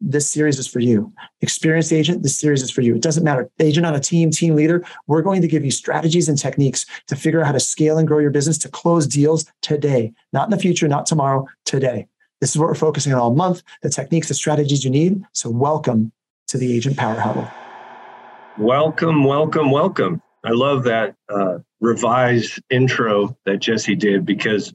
this series is for you. Experienced agent, this series is for you. It doesn't matter. Agent on a team, team leader, we're going to give you strategies and techniques to figure out how to scale and grow your business to close deals today, not in the future, not tomorrow, today. This is what we're focusing on all month the techniques, the strategies you need. So, welcome to the Agent Power Huddle. Welcome, welcome, welcome. I love that uh, revised intro that Jesse did because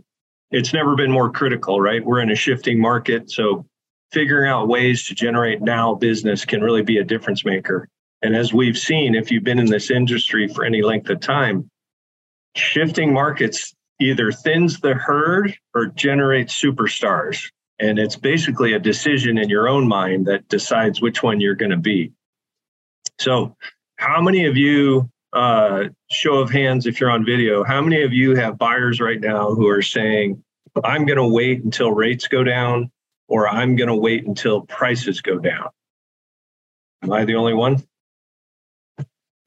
it's never been more critical, right? We're in a shifting market. So, figuring out ways to generate now business can really be a difference maker. And as we've seen, if you've been in this industry for any length of time, shifting markets either thins the herd or generates superstars. And it's basically a decision in your own mind that decides which one you're going to be. So, how many of you, uh, show of hands if you're on video, how many of you have buyers right now who are saying, I'm going to wait until rates go down or I'm going to wait until prices go down. Am I the only one?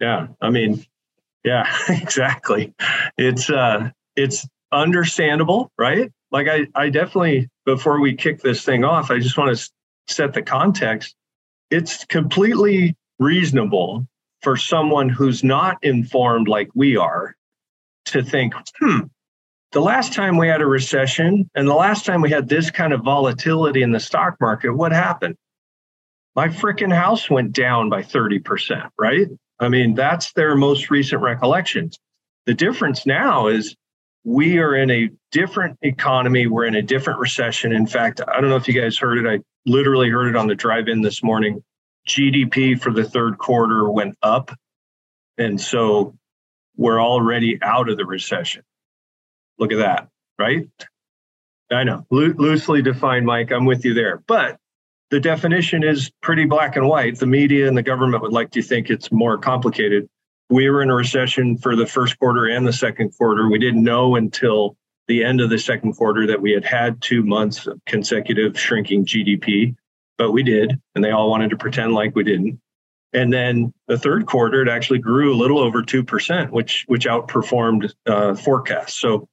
Yeah, I mean, yeah, exactly. It's uh it's understandable, right? Like I I definitely before we kick this thing off, I just want to set the context. It's completely reasonable for someone who's not informed like we are to think, hmm, the last time we had a recession and the last time we had this kind of volatility in the stock market, what happened? My freaking house went down by 30%, right? I mean, that's their most recent recollections. The difference now is we are in a different economy. We're in a different recession. In fact, I don't know if you guys heard it. I literally heard it on the drive in this morning. GDP for the third quarter went up. And so we're already out of the recession. Look at that, right? I know, Lo- loosely defined, Mike. I'm with you there. But the definition is pretty black and white. The media and the government would like to think it's more complicated. We were in a recession for the first quarter and the second quarter. We didn't know until the end of the second quarter that we had had two months of consecutive shrinking GDP, but we did, and they all wanted to pretend like we didn't. And then the third quarter, it actually grew a little over two percent, which which outperformed uh, forecasts. So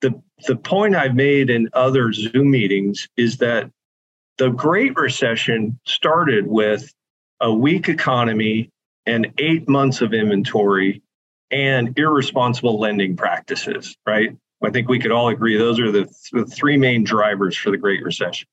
the the point I've made in other Zoom meetings is that the Great Recession started with a weak economy and eight months of inventory and irresponsible lending practices, right? I think we could all agree those are the, th- the three main drivers for the Great Recession.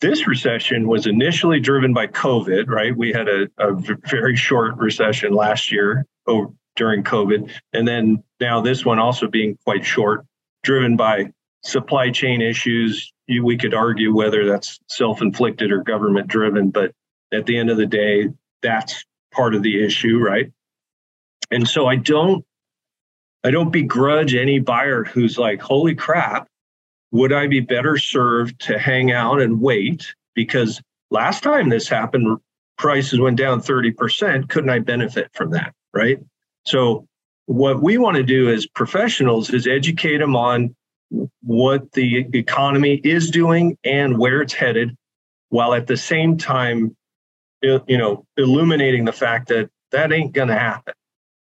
This recession was initially driven by COVID, right? We had a, a very short recession last year over, during COVID. And then now this one also being quite short driven by supply chain issues. You, we could argue whether that's self inflicted or government driven, but at the end of the day, that's part of the issue, right? And so I don't I don't begrudge any buyer who's like, holy crap, would I be better served to hang out and wait? Because last time this happened, prices went down 30%. Couldn't I benefit from that? Right. So what we want to do as professionals is educate them on what the economy is doing and where it's headed while at the same time you know illuminating the fact that that ain't going to happen.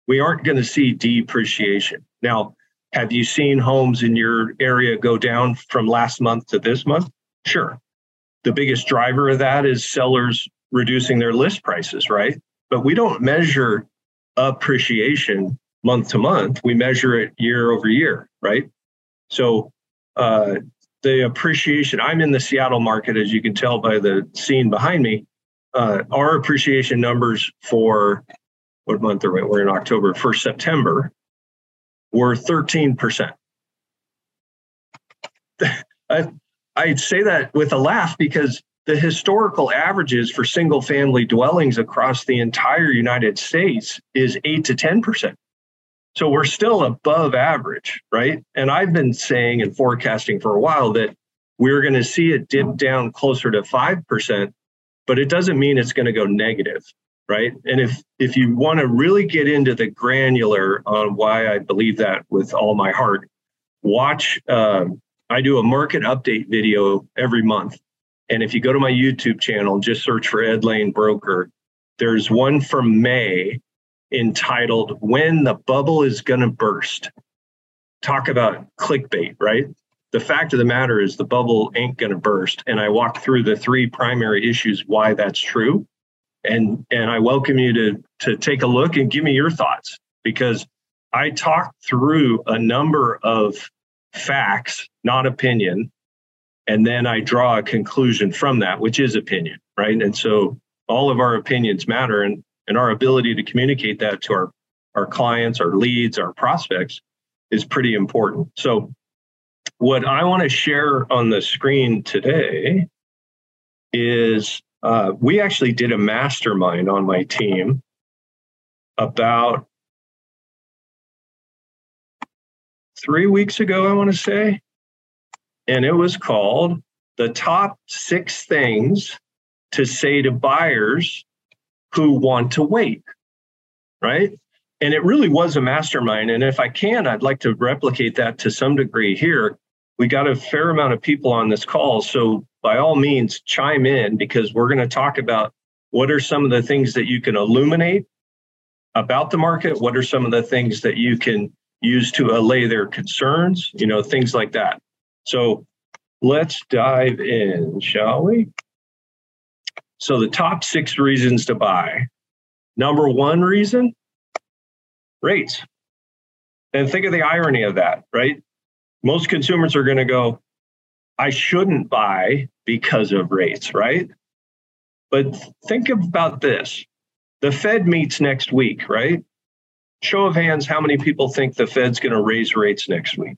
We aren't going to see depreciation. Now have you seen homes in your area go down from last month to this month? Sure. The biggest driver of that is sellers reducing their list prices right? But we don't measure appreciation month to month. We measure it year over year, right? So uh, the appreciation, I'm in the Seattle market, as you can tell by the scene behind me. Uh, our appreciation numbers for what month are we? We're in October, first September, were 13%. I, I'd say that with a laugh because the historical averages for single family dwellings across the entire United States is 8 to 10%. So we're still above average, right? And I've been saying and forecasting for a while that we're going to see it dip down closer to 5%. but it doesn't mean it's going to go negative, right? And if if you want to really get into the granular on why I believe that with all my heart, watch. Um, I do a market update video every month, and if you go to my YouTube channel, just search for Ed Lane Broker. There's one from May entitled "When the Bubble Is to Burst." Talk about clickbait, right? the fact of the matter is the bubble ain't to burst and i walk through the three primary issues why that's true and and i welcome you to to take a look and give me your thoughts because i talk through a number of facts not opinion and then i draw a conclusion from that which is opinion right and so all of our opinions matter and and our ability to communicate that to our our clients our leads our prospects is pretty important so what I want to share on the screen today is uh, we actually did a mastermind on my team about three weeks ago, I want to say. And it was called The Top Six Things to Say to Buyers Who Want to Wait. Right and it really was a mastermind. And if I can, I'd like to replicate that to some degree here. We got a fair amount of people on this call. So by all means, chime in because we're going to talk about what are some of the things that you can illuminate about the market? What are some of the things that you can use to allay their concerns? You know, things like that. So let's dive in, shall we? So the top six reasons to buy. Number one reason rates. And think of the irony of that, right? Most consumers are going to go, I shouldn't buy because of rates, right? But think about this the Fed meets next week, right? Show of hands, how many people think the Fed's going to raise rates next week?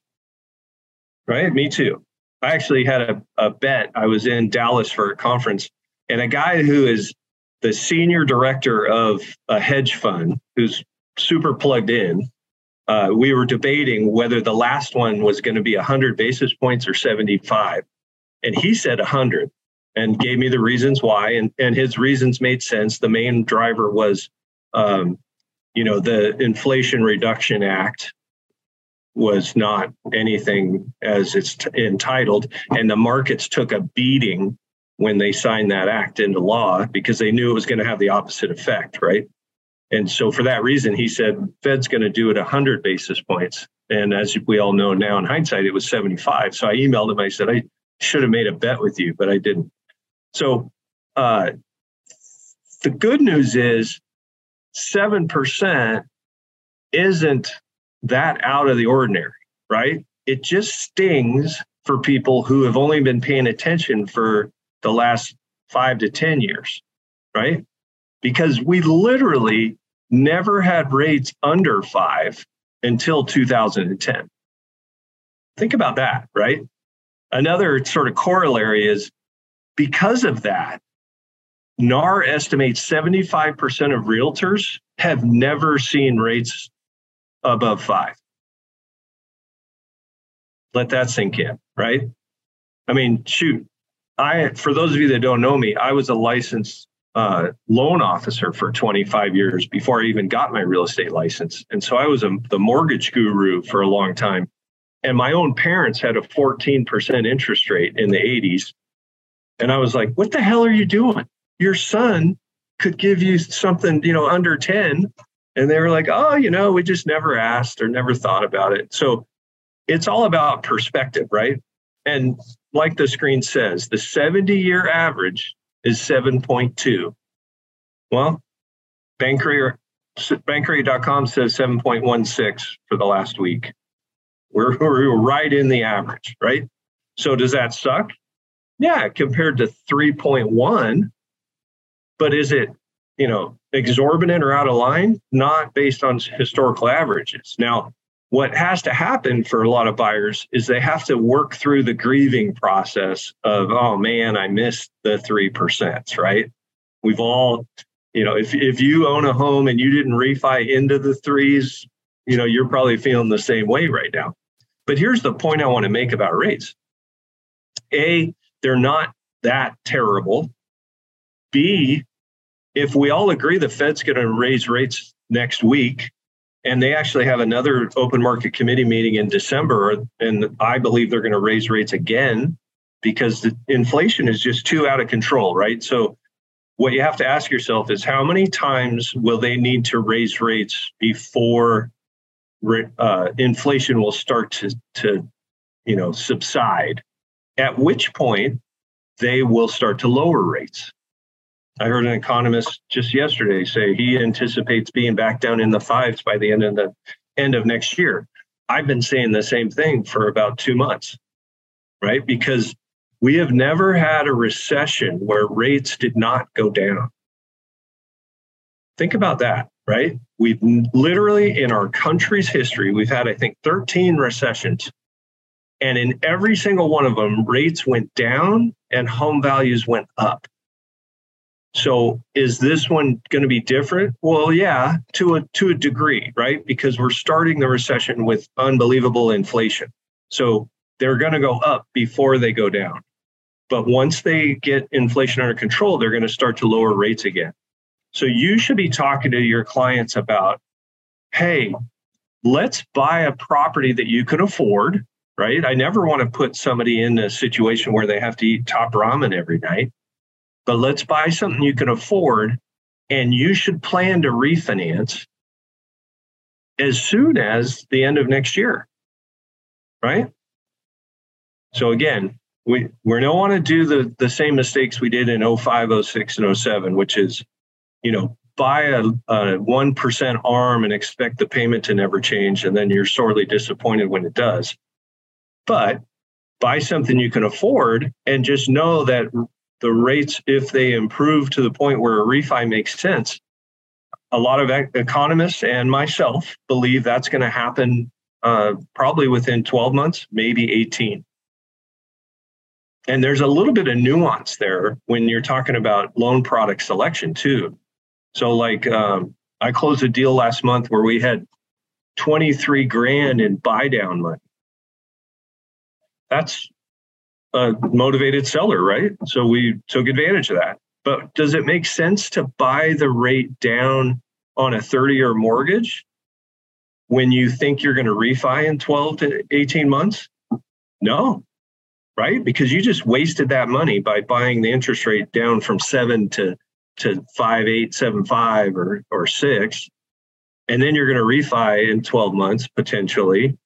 Right? Me too. I actually had a, a bet. I was in Dallas for a conference, and a guy who is the senior director of a hedge fund who's super plugged in. Uh, we were debating whether the last one was going to be 100 basis points or 75. And he said 100 and gave me the reasons why. And, and his reasons made sense. The main driver was, um, you know, the Inflation Reduction Act was not anything as it's t- entitled. And the markets took a beating when they signed that act into law because they knew it was going to have the opposite effect, right? And so for that reason, he said Fed's going to do it 100 basis points. And as we all know now in hindsight, it was 75. So I emailed him. I said, I should have made a bet with you, but I didn't. So uh, the good news is 7% isn't that out of the ordinary, right? It just stings for people who have only been paying attention for the last five to 10 years, right? Because we literally never had rates under five until 2010. Think about that, right? Another sort of corollary is because of that, NAR estimates 75% of realtors have never seen rates above five. Let that sink in, right? I mean, shoot, I for those of you that don't know me, I was a licensed uh, loan officer for 25 years before I even got my real estate license. And so I was a, the mortgage guru for a long time. And my own parents had a 14% interest rate in the 80s. And I was like, what the hell are you doing? Your son could give you something, you know, under 10. And they were like, oh, you know, we just never asked or never thought about it. So it's all about perspective, right? And like the screen says, the 70 year average is 7.2. Well, Bankrate.com says 7.16 for the last week. We're, we're right in the average, right? So does that suck? Yeah, compared to 3.1. But is it, you know, exorbitant or out of line? Not based on historical averages. Now, what has to happen for a lot of buyers is they have to work through the grieving process of oh man i missed the 3% right? We've all you know if, if you own a home and you didn't refi into the threes you know you're probably feeling the same way right now. But here's the point i want to make about rates. A they're not that terrible. B, if we all agree the Fed's going to raise rates next week, and they actually have another open market committee meeting in December, and I believe they're going to raise rates again because the inflation is just too out of control, right? So what you have to ask yourself is how many times will they need to raise rates before uh, inflation will start to, to you know subside at which point they will start to lower rates I heard an economist just yesterday say he anticipates being back down in the fives by the end of the end of next year. I've been saying the same thing for about two months, right? Because we have never had a recession where rates did not go down. Think about that, right? We've literally, in our country's history, we've had, I think, 13 recessions. And in every single one of them, rates went down and home values went up. So is this one going to be different? Well, yeah, to a to a degree, right? Because we're starting the recession with unbelievable inflation. So they're going to go up before they go down. But once they get inflation under control, they're going to start to lower rates again. So you should be talking to your clients about, hey, let's buy a property that you can afford, right? I never want to put somebody in a situation where they have to eat top ramen every night but let's buy something you can afford and you should plan to refinance as soon as the end of next year right? So again we we don't want to do the the same mistakes we did in 05 06 and 07 which is you know buy a, a 1% arm and expect the payment to never change and then you're sorely disappointed when it does. But buy something you can afford and just know that the rates, if they improve to the point where a refi makes sense, a lot of economists and myself believe that's going to happen uh, probably within 12 months, maybe 18. And there's a little bit of nuance there when you're talking about loan product selection, too. So, like, um, I closed a deal last month where we had 23 grand in buy down money. That's a motivated seller, right? So we took advantage of that. But does it make sense to buy the rate down on a 30 year mortgage when you think you're going to refi in 12 to 18 months? No, right? Because you just wasted that money by buying the interest rate down from seven to to five, eight, seven, five, or or six. And then you're going to refi in 12 months potentially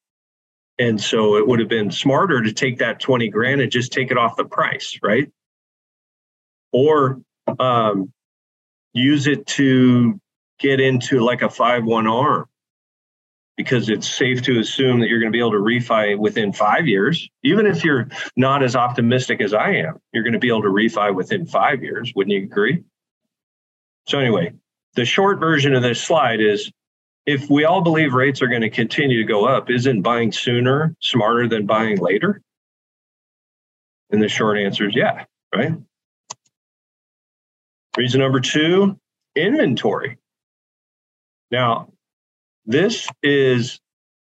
and so it would have been smarter to take that 20 grand and just take it off the price, right? Or um, use it to get into like a 5 1 arm because it's safe to assume that you're going to be able to refi within five years. Even if you're not as optimistic as I am, you're going to be able to refi within five years. Wouldn't you agree? So, anyway, the short version of this slide is if we all believe rates are going to continue to go up, isn't buying sooner smarter than buying later? And the short answer is yeah, right? Reason number two inventory. Now, this is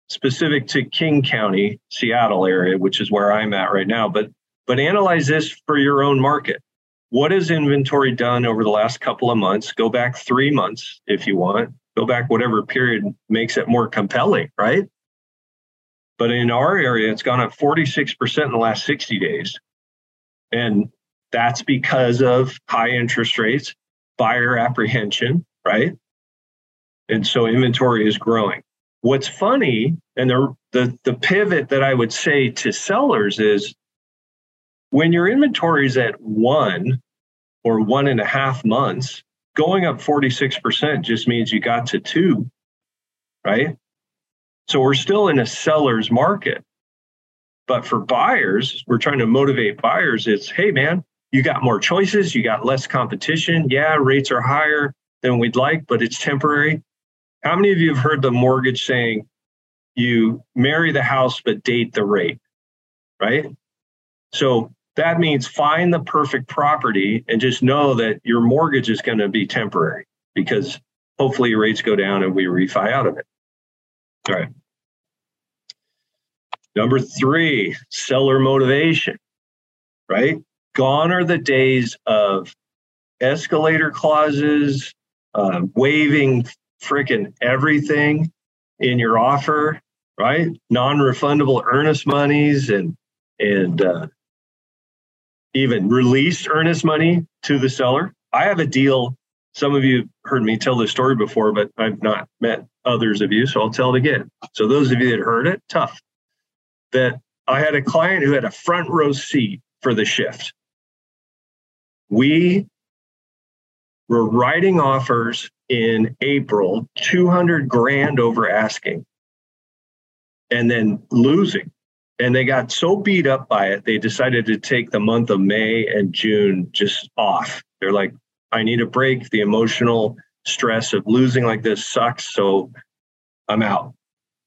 specific to King County, Seattle area, which is where I'm at right now, but but analyze this for your own market. What has inventory done over the last couple of months? Go back 3 months if you want go back whatever period makes it more compelling, right? But in our area, it's gone up 46% in the last 60 days. And that's because of high interest rates, buyer apprehension, right? And so inventory is growing. What's funny, and the, the, the pivot that I would say to sellers is when your inventory is at one or one and a half months, going up 46% just means you got to two, right? So we're still in a seller's market. But for buyers, we're trying to motivate buyers. It's, hey, man, you got more choices, you got less competition. Yeah, rates are higher than we'd like, but it's temporary. How many of you have heard the mortgage saying, you marry the house, but date the rate, right? So that means find the perfect property and just know that your mortgage is going to be temporary because hopefully rates go down and we refi out of it. All right. Number three, seller motivation, right? Gone are the days of escalator clauses, uh, waiving freaking everything in your offer, right? Non-refundable earnest monies and and uh, even released earnest money to the seller. I have a deal. Some of you heard me tell this story before, but I've not met others of you, so I'll tell it again. So those of you that heard it, tough. That I had a client who had a front row seat for the shift. We were writing offers in April, 200 grand over asking, and then losing. And they got so beat up by it, they decided to take the month of May and June just off. They're like, I need a break. The emotional stress of losing like this sucks. So I'm out.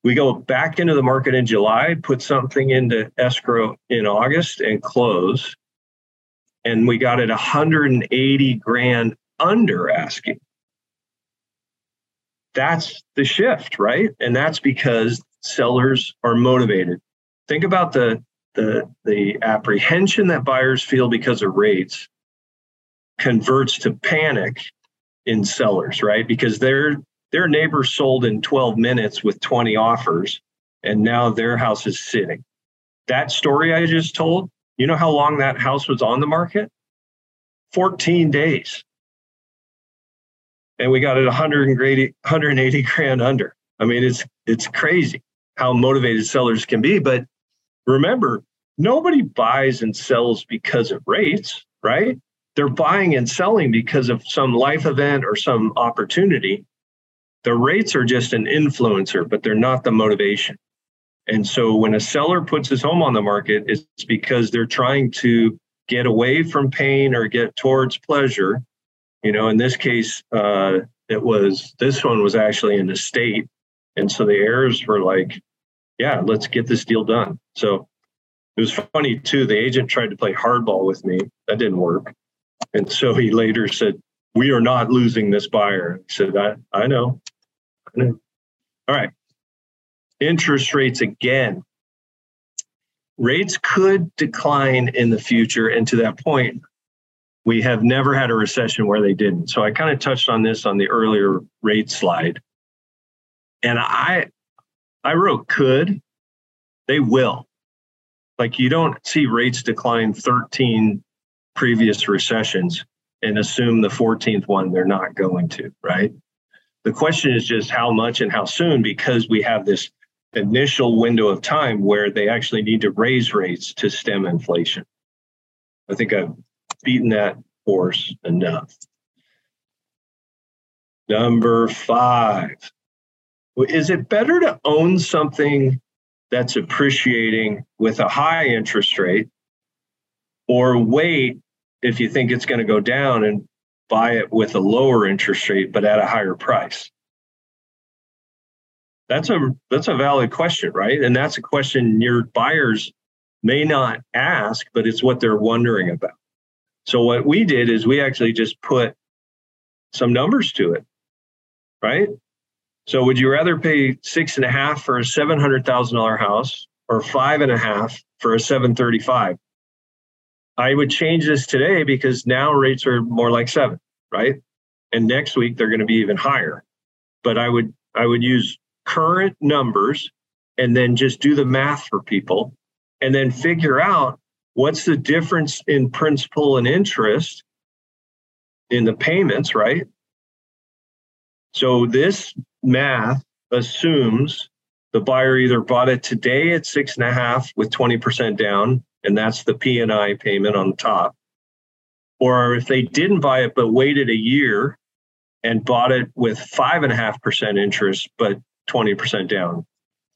We go back into the market in July, put something into escrow in August and close. And we got it 180 grand under asking. That's the shift, right? And that's because sellers are motivated. Think about the the the apprehension that buyers feel because of rates converts to panic in sellers, right? Because their their neighbor sold in 12 minutes with 20 offers and now their house is sitting. That story I just told, you know how long that house was on the market? 14 days. And we got it 180, 180 grand under. I mean, it's it's crazy how motivated sellers can be. But remember, nobody buys and sells because of rates, right? They're buying and selling because of some life event or some opportunity. The rates are just an influencer, but they're not the motivation. And so when a seller puts his home on the market, it's because they're trying to get away from pain or get towards pleasure. You know, in this case, uh, it was this one was actually in the state. And so the heirs were like, yeah, let's get this deal done. So it was funny too. The agent tried to play hardball with me. That didn't work. And so he later said, We are not losing this buyer. I said, I, I know. I know. All right. Interest rates again. Rates could decline in the future. And to that point, we have never had a recession where they didn't. So I kind of touched on this on the earlier rate slide. And I I wrote could, they will. Like you don't see rates decline 13 previous recessions and assume the 14th one they're not going to, right? The question is just how much and how soon because we have this initial window of time where they actually need to raise rates to stem inflation. I think I've beaten that horse enough. Number five. Is it better to own something that's appreciating with a high interest rate or wait if you think it's going to go down and buy it with a lower interest rate but at a higher price? That's a that's a valid question right? And that's a question your buyers may not ask but it's what they're wondering about. So what we did is we actually just put some numbers to it right so would you rather pay six and a half for a seven hundred thousand dollar house or five and a half for a seven thirty five I would change this today because now rates are more like seven, right? And next week they're going to be even higher. But I would I would use current numbers and then just do the math for people and then figure out what's the difference in principal and interest in the payments, right? So this math assumes the buyer either bought it today at six and a half with 20% down and that's the P&I payment on the top. Or if they didn't buy it but waited a year and bought it with five and a half percent interest but 20% down.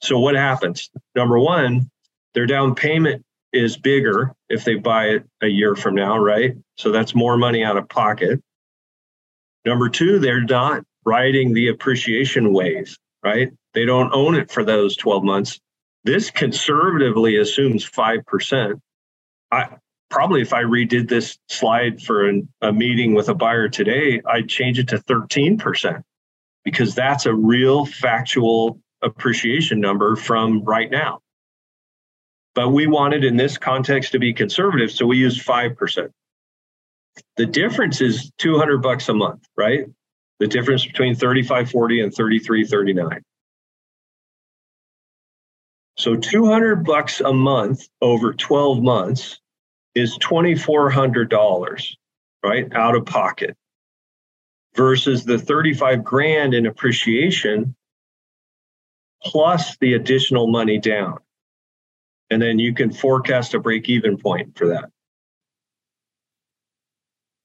So what happens? Number one, their down payment is bigger if they buy it a year from now, right? So that's more money out of pocket. Number two, they're not riding the appreciation wave, right? They don't own it for those 12 months. This conservatively assumes 5%. I probably if I redid this slide for an, a meeting with a buyer today, I'd change it to 13% because that's a real factual appreciation number from right now. But we wanted in this context to be conservative, so we used 5%. The difference is 200 bucks a month, right? The difference between 3540 and 3339. So 200 bucks a month over 12 months is $2400, right? Out of pocket versus the 35 grand in appreciation plus the additional money down. And then you can forecast a break even point for that.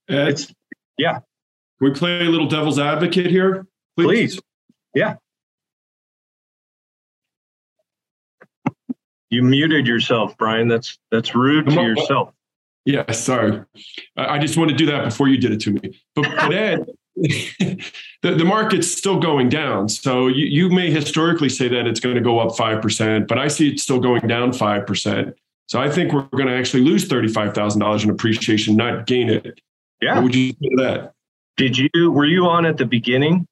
Ed, It's yeah, can we play a little devil's advocate here? please. Yeah. You muted yourself, Brian. That's that's rude to yourself. Yeah, sorry. I I just wanted to do that before you did it to me. But, but Ed, the, the market's still going down. So you, you may historically say that it's going to go up 5%, but I see it still going down 5%. So I think we're going to actually lose $35,000 in appreciation, not gain it. What Yeah. would you say to that? Did you were you on at the beginning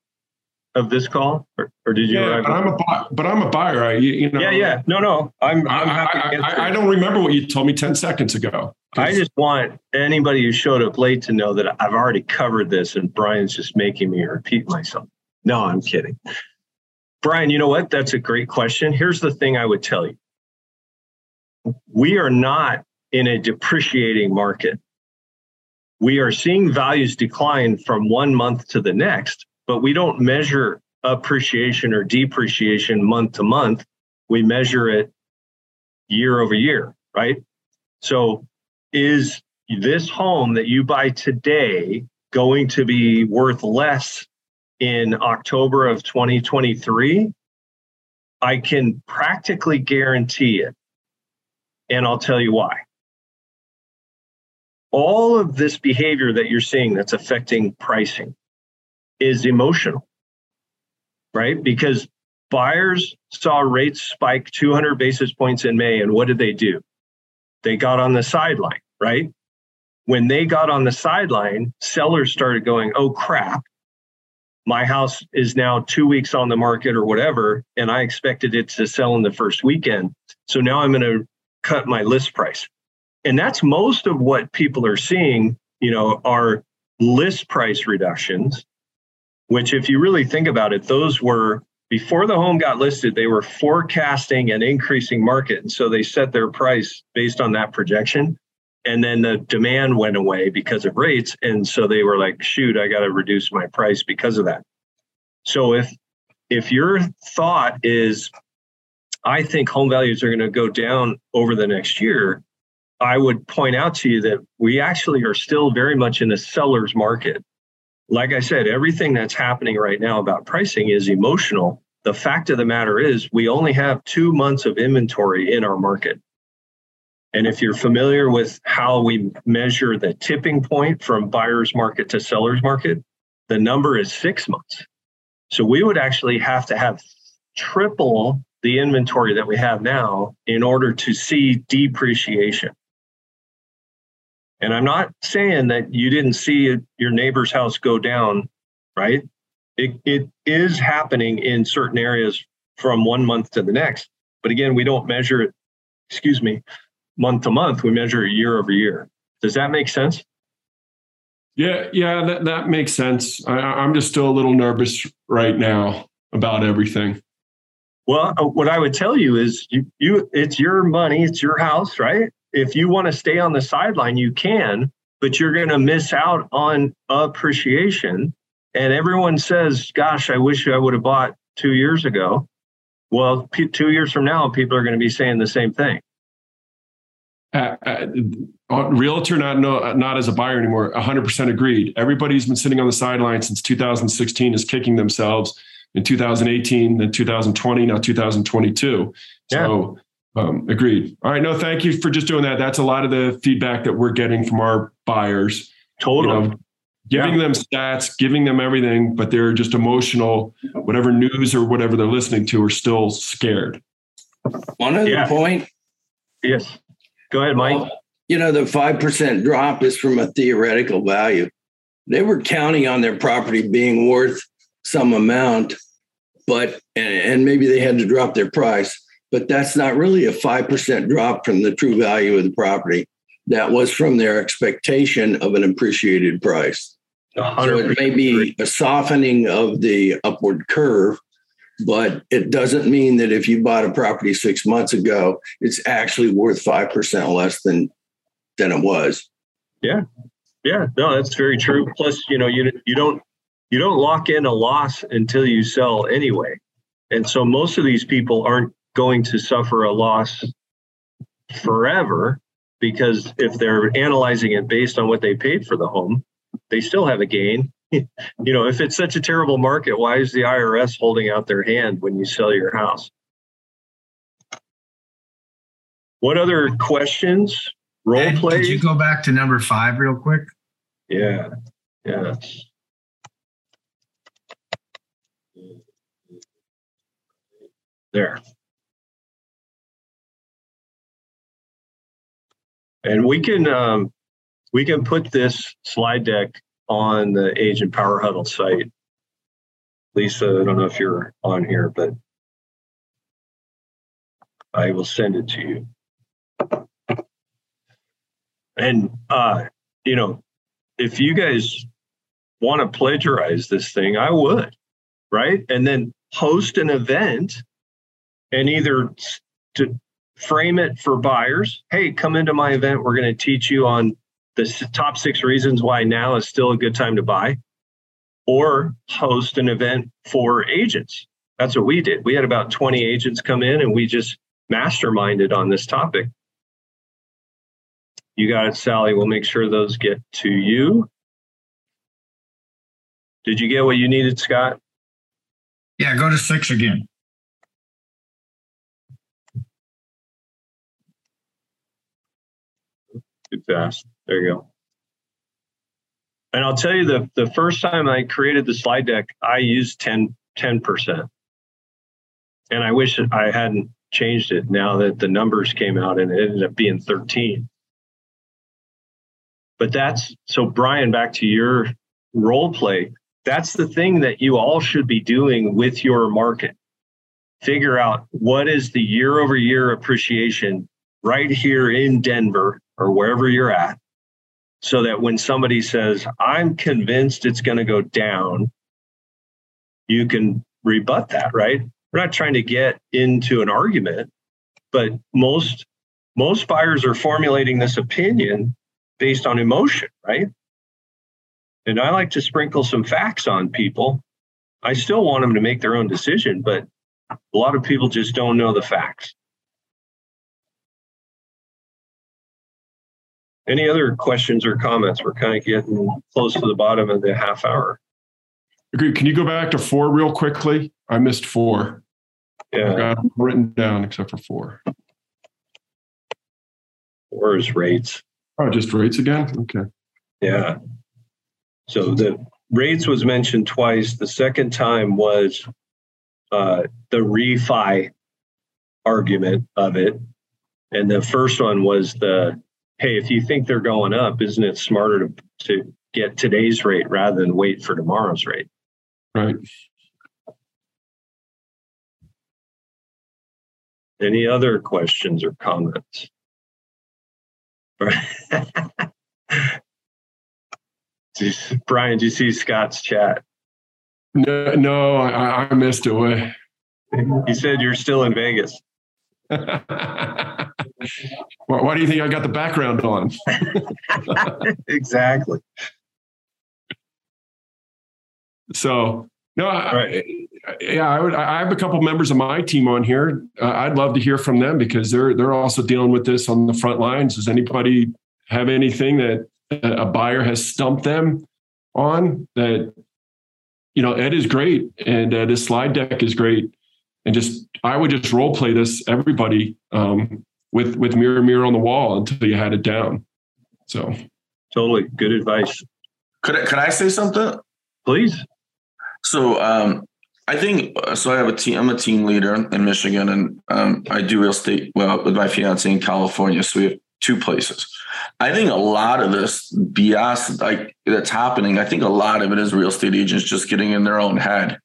of this call, or, or did you? Yeah, but I'm a buy, but I'm a buyer. I, you, you know, yeah, yeah. No, no. I'm I, I'm happy. I. I, I don't remember what you told me 10 seconds ago. I just want anybody who showed up late to know that I've already covered this and Brian's just making me repeat myself. No, I'm kidding. Brian, you know what? That's a great question. Here's the thing I would tell you we are not in a depreciating market. We are seeing values decline from one month to the next, but we don't measure appreciation or depreciation month to month. We measure it year over year, right? So is this home that you buy today going to be worth less in October of 2023? I can practically guarantee it. And I'll tell you why. All of this behavior that you're seeing that's affecting pricing is emotional, right? Because buyers saw rates spike 200 basis points in May, and what did they do? they got on the sideline, right? When they got on the sideline, sellers started going, oh crap, my house is now two weeks on the market or whatever, and I expected it to sell in the first weekend. So now I'm going to cut my list price. And that's most of what people are seeing, you know, are list price reductions, which, if you really think about it, those were before the home got listed, they were forecasting an increasing market. And so they set their price based on that projection. And then the demand went away because of rates. And so they were like, shoot, I got to reduce my price because of that. So if if your thought is I think home values are going to go down over the next year, I would point out to you that we actually are still very much in a seller's market like I said, everything that's happening right now about pricing is emotional. The fact of the matter is, we only have two months of inventory in our market. And if you're familiar with how we measure the tipping point from buyer's market to seller's market, the number is six months. So we would actually have to have triple the inventory that we have now in order to see depreciation. And I'm not saying that you didn't see your neighbor's house go down, right? It, it is happening in certain areas from one month to the next. But again, we don't measure it, excuse me, month to month. We measure it year over year. Does that make sense? Yeah, yeah, that, that makes sense. I, I'm just still a little nervous right now about everything. Well, uh, what I would tell you is you, you it's your money, it's your house, right? If you want to stay on the sideline, you can, but you're going to miss out on appreciation. And everyone says, gosh, I wish I would have bought two years ago. Well, p- two years from now, people are going to be saying the same thing. Uh, uh, realtor, not no, not as a buyer anymore. 100% agreed. Everybody's been sitting on the sidelines since 2016 is kicking themselves in 2018, then 2020, now 2022. So um, agreed. All right. No, thank you for just doing that. That's a lot of the feedback that we're getting from our buyers. Totally. You know, giving them stats, giving them everything, but they're just emotional. Whatever news or whatever they're listening to are still scared. One other Yeah. point, yes. Go ahead, Mike. you know, the 5% drop is from a theoretical value. They were counting on their property being worth some amount, but, and, and maybe they had to drop their price, but that's not really a 5% drop from the true value of the property. that was from their expectation of an appreciated price. So it may be a softening of the upward curve, but it doesn't mean that if you bought a property six months ago, it's actually worth 5% less than, than it was. Yeah. Yeah. No, that's very true. Plus, you know, you, you don't, you don't lock in a loss until you sell anyway. And so most of these people aren't going to suffer a loss forever because if they're analyzing it based on what they paid for the home, they still have a gain. you know, if it's such a terrible market, why is the IRS holding out their hand when you sell your house? What other questions? Role play? Could you go back to number five real quick? Yeah. Yes. There. And we can um, we can put this slide deck on the Agent Power Huddle site. Lisa, I don't know if you're on here, but I will send it to you. And uh, you know, if you guys want to plagiarize this thing, I would, right? And then host an event and either to frame it for buyers. Hey, come into my event. We're going to teach you on the top six reasons why now is still a good time to buy, or host an event for agents. That's what we did. We had about 20 agents come in and we just masterminded on this topic. You got it, Sally. We'll make sure those get to you. Did you get what you needed, Scott? Yeah, go to six again. Too fast. There you go. And I'll tell you the, the first time I created the slide deck, I used 10, 10%. And I wish I hadn't changed it now that the numbers came out and it ended up being 13. But that's so, Brian, back to your role play. That's the thing that you all should be doing with your market. Figure out what is the year over year appreciation right here in Denver or wherever you're at. So that when somebody says, I'm convinced it's going to go down, you can rebut that, right? We're not trying to get into an argument, but most most buyers are formulating this opinion based on emotion, right? And I like to sprinkle some facts on people. I still want them to make their own decision, but a lot of people just don't know the facts. Any other questions or comments? We're kind of getting close to the bottom of the half hour. Agreed. Can you go back to four real quickly? I missed four. Yeah. I got written down except for four. Four is rates. Oh, just rates again? Okay. Yeah. So the rates was mentioned twice. The second time was uh, the refi argument of it. And the first one was the hey, if you think they're going up, isn't it smarter to, to get today's rate rather than wait for tomorrow's rate? Right. Any other questions or comments? Brian, do you see Scott's chat? No, no, I, I missed it. He said you're still in Vegas. why, why do you think I got the background on? exactly. So no, I, Right. yeah, I would. I have a couple members of my team on here. Uh, I'd love to hear from them because they're they're also dealing with this on the front lines. Does anybody have anything that a buyer has stumped them on? That you know, Ed is great, and uh, this slide deck is great, and just I would just role play this everybody um, with with mirror mirror on the wall until you had it down. So Totally. Good advice. Could I, could I say something? Please. So um, I think so. I have a team. I'm a team leader in Michigan, and um, I do real estate well with my fiance in California. So we have two places. I think a lot of this BS like that's happening. I think a lot of it is real estate agents just getting in their own head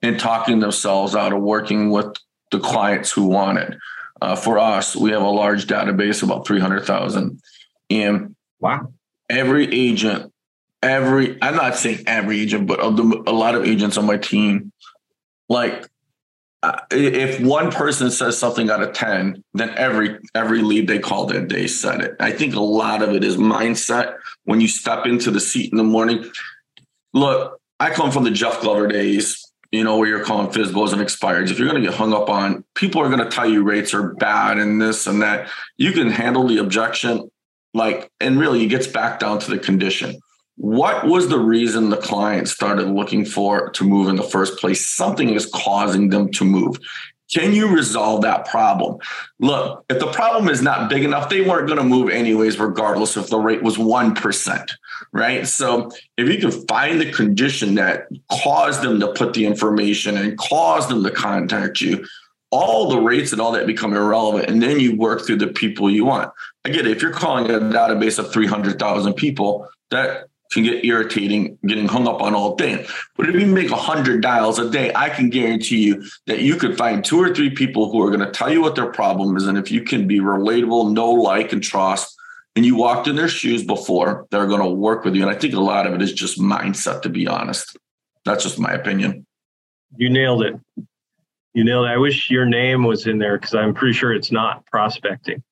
and talking themselves out of working with the clients who want it. Uh, for us, we have a large database, about three hundred thousand. And wow, every agent, every I'm not saying every agent, but a lot of agents on my team, like if one person says something out of 10 then every every lead they call that day said it. I think a lot of it is mindset. When you step into the seat in the morning look i come from the jeff glover days you know where you're calling FSBOs and expires if you're going to get hung up on people are going to tell you rates are bad and this and that you can handle the objection like and really it gets back down to the condition what was the reason the client started looking for to move in the first place? Something is causing them to move. Can you resolve that problem? Look, if the problem is not big enough, they weren't going to move anyways, regardless if the rate was 1%, right? So if you can find the condition that caused them to put the information and caused them to contact you, all the rates and all that become irrelevant. And then you work through the people you want. It. If you're calling a database of 300,000 people, that can get irritating getting hung up on all day. But if you make 100 dials a day, I can guarantee you that you could find two or three people who are going to tell you what their problem is. And if you can be relatable, know, like, and trust, and you walked in their shoes before, they're going to work with you. And I think a lot of it is just mindset, to be honest. That's just my opinion. You nailed it. You nailed it. I wish your name was in there because I'm pretty sure it's not prospecting.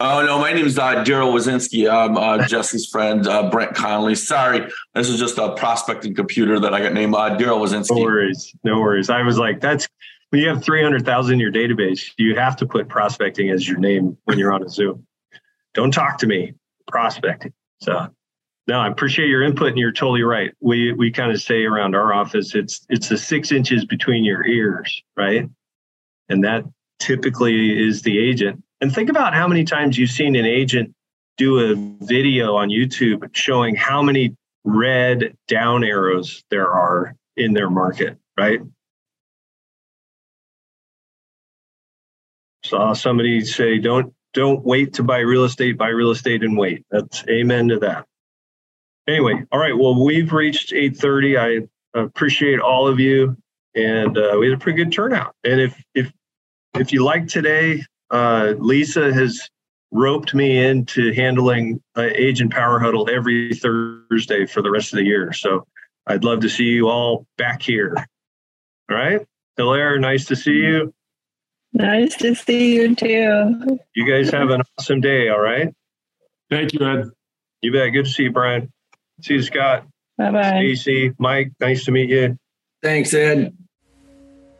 Oh no, my name is uh, Daryl Wazinski. I'm uh, Jesse's friend, uh, Brent Connolly. Sorry, this is just a prospecting computer that I got named uh, Daryl Wazinski. No worries, no worries. I was like, that's when you have three hundred thousand in your database, you have to put prospecting as your name when you're on a Zoom. Don't talk to me, prospecting. So, no, I appreciate your input, and you're totally right. We we kind of say around our office, it's it's the six inches between your ears, right? And that typically is the agent and think about how many times you've seen an agent do a video on YouTube showing how many red down arrows there are in their market, right? Saw somebody say, "Don't don't wait to buy real estate. Buy real estate and wait." That's amen to that. Anyway, all right. Well, we've reached 8:30. I appreciate all of you, and uh, we had a pretty good turnout. And if if if you like today, uh, Lisa has roped me into handling uh, Agent Power Huddle every Thursday for the rest of the year. So I'd love to see you all back here. All right. Hilaire, nice to see you. Nice to see you too. You guys have an awesome day. All right. Thank you, Ed. You bet. Good to see you, Brian. See you, Scott. Bye bye. Stacy, Mike, nice to meet you. Thanks, Ed.